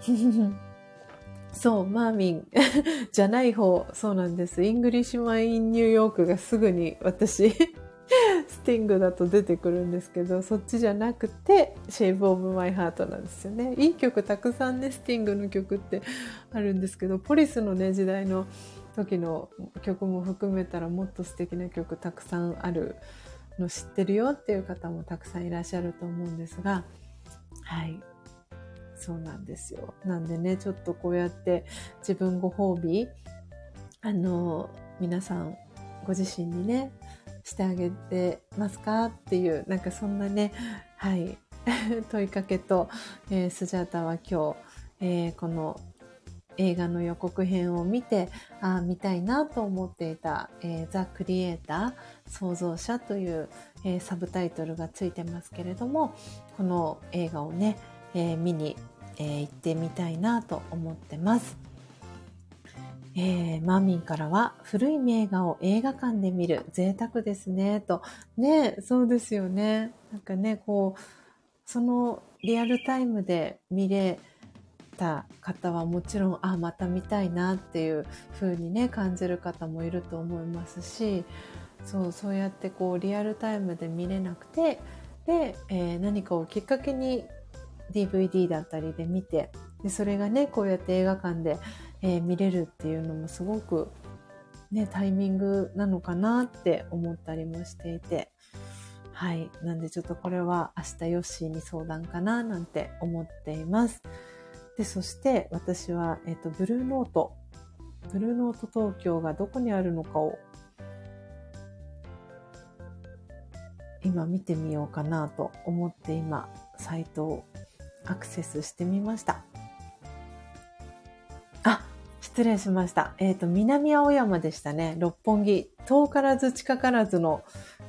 そう、マーミン じゃない方、そうなんです。 Englishman in New York がすぐに私 スティングだと出てくるんですけど、そっちじゃなくて、 Shape of My Heart なんですよね。いい曲たくさんね、スティングの曲ってあるんですけど、ポリスのね、時代の時の曲も含めたらもっと素敵な曲たくさんあるの知ってるよっていう方もたくさんいらっしゃると思うんですが、はい。そうなんですよ。なんでね、ちょっとこうやって自分ご褒美、あの、皆さんご自身にね、してあげてますかっていう、なんかそんなね、はい、問いかけと、えー、スジャータは今日、えー、この映画の予告編を見て、あ見たいなと思っていた、えー、ザ・クリエイター、創造者という、えー、サブタイトルがついてますけれども、この映画をね、えー、見に、え行ってみたいなと思ってます。えー、マーミンからは、古い名画を映画館で見る贅沢ですね、と。ね、そうですよね。なんかね、こう、そのリアルタイムで見れた方はもちろん、あ、また見たいなっていう風にね、感じる方もいると思いますし、そう、そうやってこう、リアルタイムで見れなくて、で、えー、何かをきっかけに DVD だったりで見て、で、それがね、こうやって映画館で、えー、見れるっていうのもすごくね、タイミングなのかなって思ったりもしていて、はい。なんでちょっとこれは明日ヨッシーに相談かななんて思っています。で、そして私は、えっ、ー、と、ブルーノート。ブルーノート東京がどこにあるのかを今見てみようかなと思って今、サイトをアクセスしてみました。あ、失礼しました。えっ、ー、と、南青山でしたね。六本木。遠からず近からずの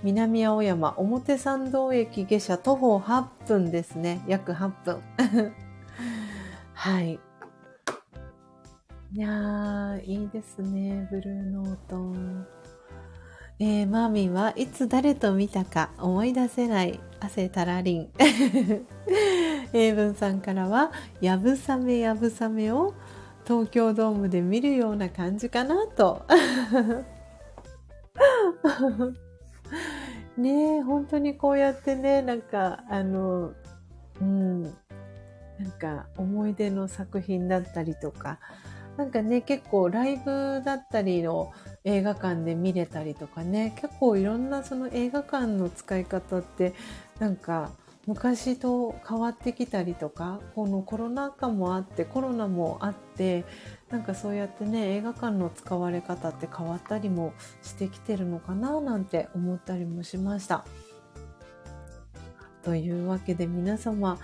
南青山表参道駅下車徒歩8分ですね。約8分。はい。いやー、いいですね、ブルーノート。えー、マーミンはいつ誰と見たか思い出せない。汗たらりん。英文さんからは、やぶさめやぶさめを東京ドームで見るような感じかなと。ねえ、本当にこうやってね、なんか、あの、うん、なんか思い出の作品だったりとか、なんかね、結構ライブだったりの映画館で見れたりとかね、結構いろんなその映画館の使い方って、なんか昔と変わってきたりとか、このコロナ禍もあって、コロナもあって、なんかそうやってね、映画館の使われ方って変わったりもしてきてるのかななんて思ったりもしました。というわけで皆様、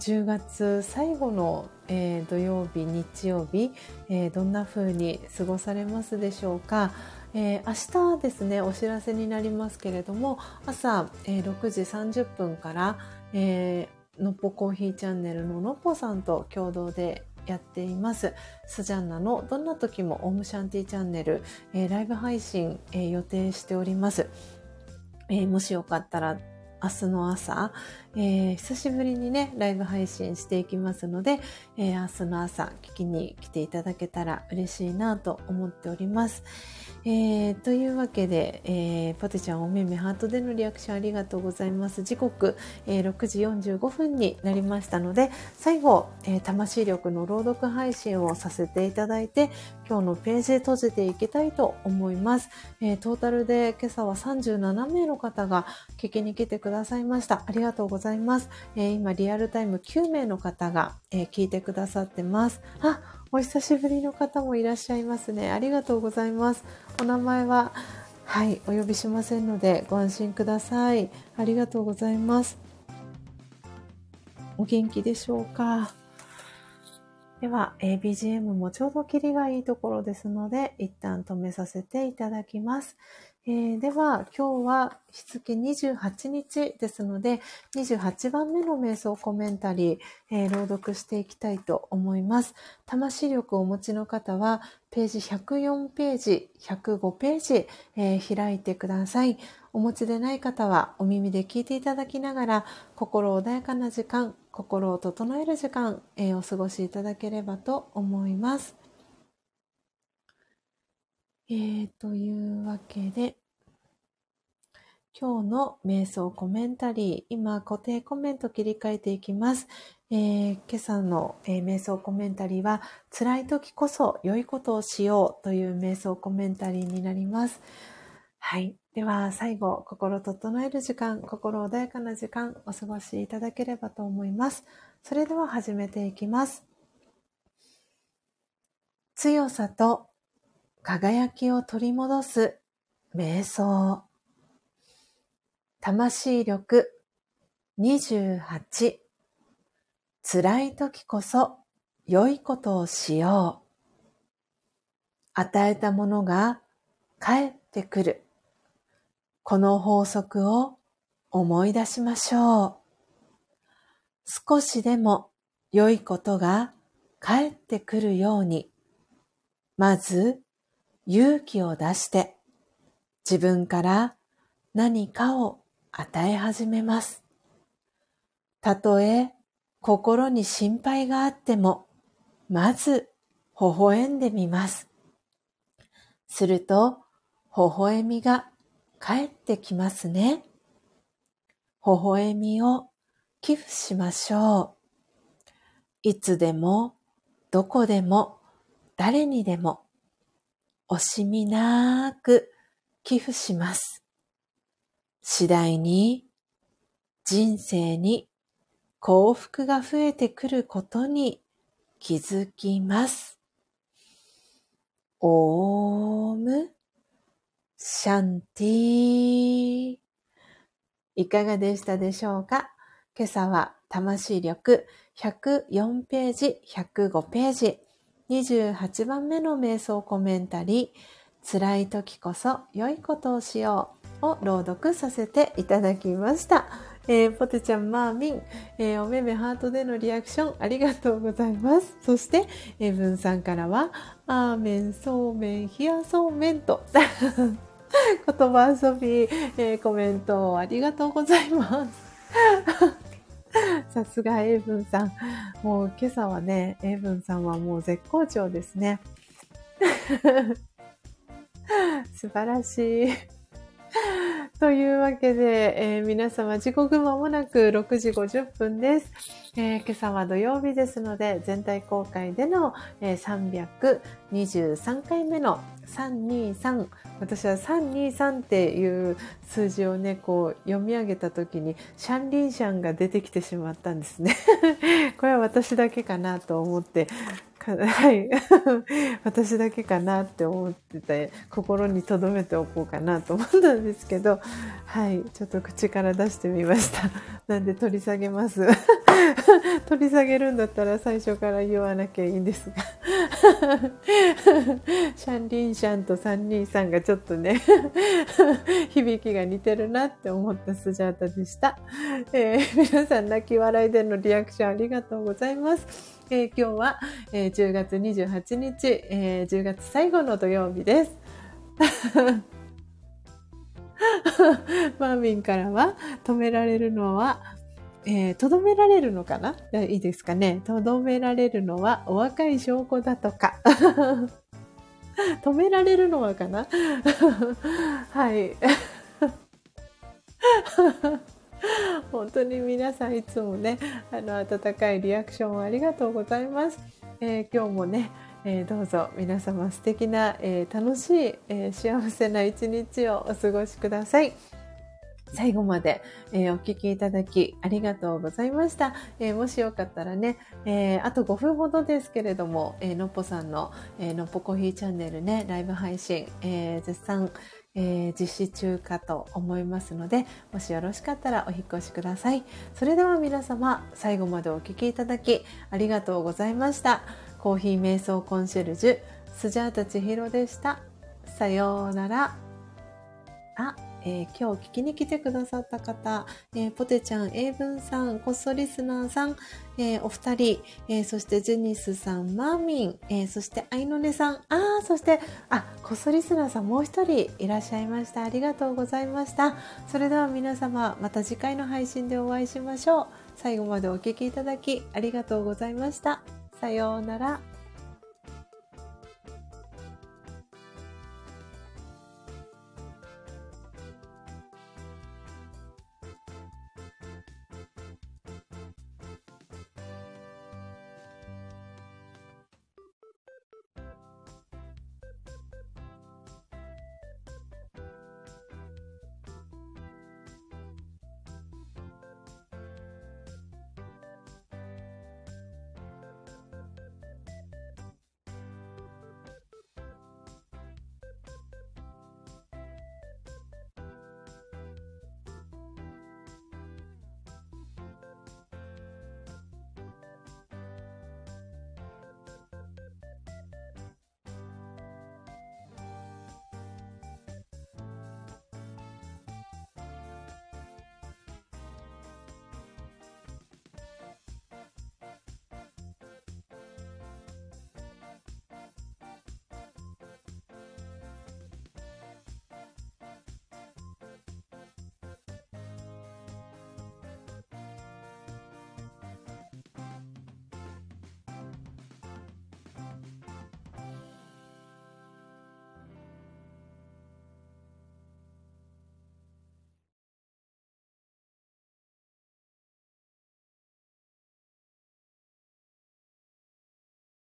10月最後の、えー、土曜日、日曜日、えー、どんな風に過ごされますでしょうか？えー、明日ですね、お知らせになりますけれども、朝、えー、6時30分から、えー、のっぽコーヒーチャンネルののっぽさんと共同でやっています。スジャンナのどんな時もオムシャンティチャンネル、えー、ライブ配信、えー、予定しております。えー、もしよかったら明日の朝、えー、久しぶりにね、ライブ配信していきますので、えー、明日の朝聞きに来ていただけたら嬉しいなと思っております。えー、というわけで、えー、ポテちゃんおめめハートでのリアクションありがとうございます。時刻、えー、6時45分になりましたので、最後、え魂力の朗読配信をさせていただいて、今日のページ閉じていきたいと思います。えトータルで今朝は37名の方が聞きに来てくださいました。ありがとうございます。え今、リアルタイム9名の方が、え聞いてくださってます。あ、お久しぶりの方もいらっしゃいますね。ありがとうございます。お名前は、はい、お呼びしませんのでご安心ください。ありがとうございます。お元気でしょうか？では、BGM もちょうどキリがいいところですので、一旦止めさせていただきます。えー、では、今日は日付28日ですので、28番目の瞑想コメンタリー、えー、朗読していきたいと思います。魂力をお持ちの方は、ページ104ページ、105ページ、えー、開いてください。お持ちでない方は、お耳で聞いていただきながら、心穏やかな時間、心を整える時間、えお過ごしいただければと思います。えー、というわけで、今日の瞑想コメンタリー、今固定コメント切り替えていきます。えー、今朝の、えー、瞑想コメンタリーは、辛い時こそ良いことをしようという瞑想コメンタリーになります。はい。では、最後、心整える時間、心穏やかな時間、お過ごしいただければと思います。それでは始めていきます。強さと輝きを取り戻す瞑想。魂力28。辛い時こそ良いことをしよう。与えたものが帰ってくる。この法則を思い出しましょう。少しでも良いことが帰ってくるように、まず勇気を出して自分から何かを与え始めます。たとえ心に心配があっても、まず微笑んでみます。すると、微笑みが帰ってきますね。微笑みを寄付しましょう。いつでも、どこでも、誰にでも、惜しみなく寄付します。次第に人生に幸福が増えてくることに気づきます。オームシャンティー。いかがでしたでしょうか？今朝は魂力104ページ、105ページ、28番目の瞑想コメンタリー、辛い時こそ良いことをしようを朗読させていただきました。えー、ポテちゃん、マーミン、えー、おめめハートでのリアクションありがとうございます。そして、えー、ブンさんからは、アーメン、そうめん、冷やそうめんと、言葉遊び、えー、コメントありがとうございます。さすがエイブンさん。もう今朝はね、エイブンさんはもう絶好調ですね。素晴らしい。というわけで、えー、皆様時刻間もなく6時50分です、えー、今朝は土曜日ですので、全体公開での、えー、323回目の323私は323っていう数字をねこう読み上げた時にシャンリンシャンが出てきてしまったんですね。これは私だけかなと思って はい。私だけかなって思ってて、心に留めておこうかなと思ったんですけど、はい。ちょっと口から出してみました。なんで取り下げます。取り下げるんだったら最初から言わなきゃいいんですが。シャンリンシャンと323がちょっとね、響きが似てるなって思ったスジャータでした。えー、皆さん泣き笑いでのリアクションありがとうございます。えー、今日は、えー、10月28日、えー、10月最後の土曜日です。マーミンからは、止められるのは、えー、とどめられるのかな？いいですかね。とどめられるのはお若い証拠だとか。止められるのはかな？はい。本当に皆さんいつもね、あの、温かいリアクションをありがとうございます。えー、今日もね、えー、どうぞ皆様素敵な、えー、楽しい、え幸せな一日をお過ごしください。最後まで、えー、お聞きいただきありがとうございました。えー、もしよかったらね、えー、あと5分ほどですけれども、えのっぽさんの、えのっぽコーヒーチャンネルね、ライブ配信、え絶賛、え実施中かと思いますので、もしよろしかったらお引越しください。それでは皆様、最後までお聞きいただきありがとうございました。コーヒー瞑想コンシェルジュ、スジャータ千尋でした。さようなら。あえー、今日聞きに来てくださった方、えー、ポテちゃん、英文さん、こっそリスナーさん、えー、お二人、えそしてジェニスさん、マーミン、えそしてアイノネさん、あそして、あ、こっそリスナーさんもう一人いらっしゃいました。ありがとうございました。それでは皆様、また次回の配信でお会いしましょう。最後までお聴きいただきありがとうございました。さようなら。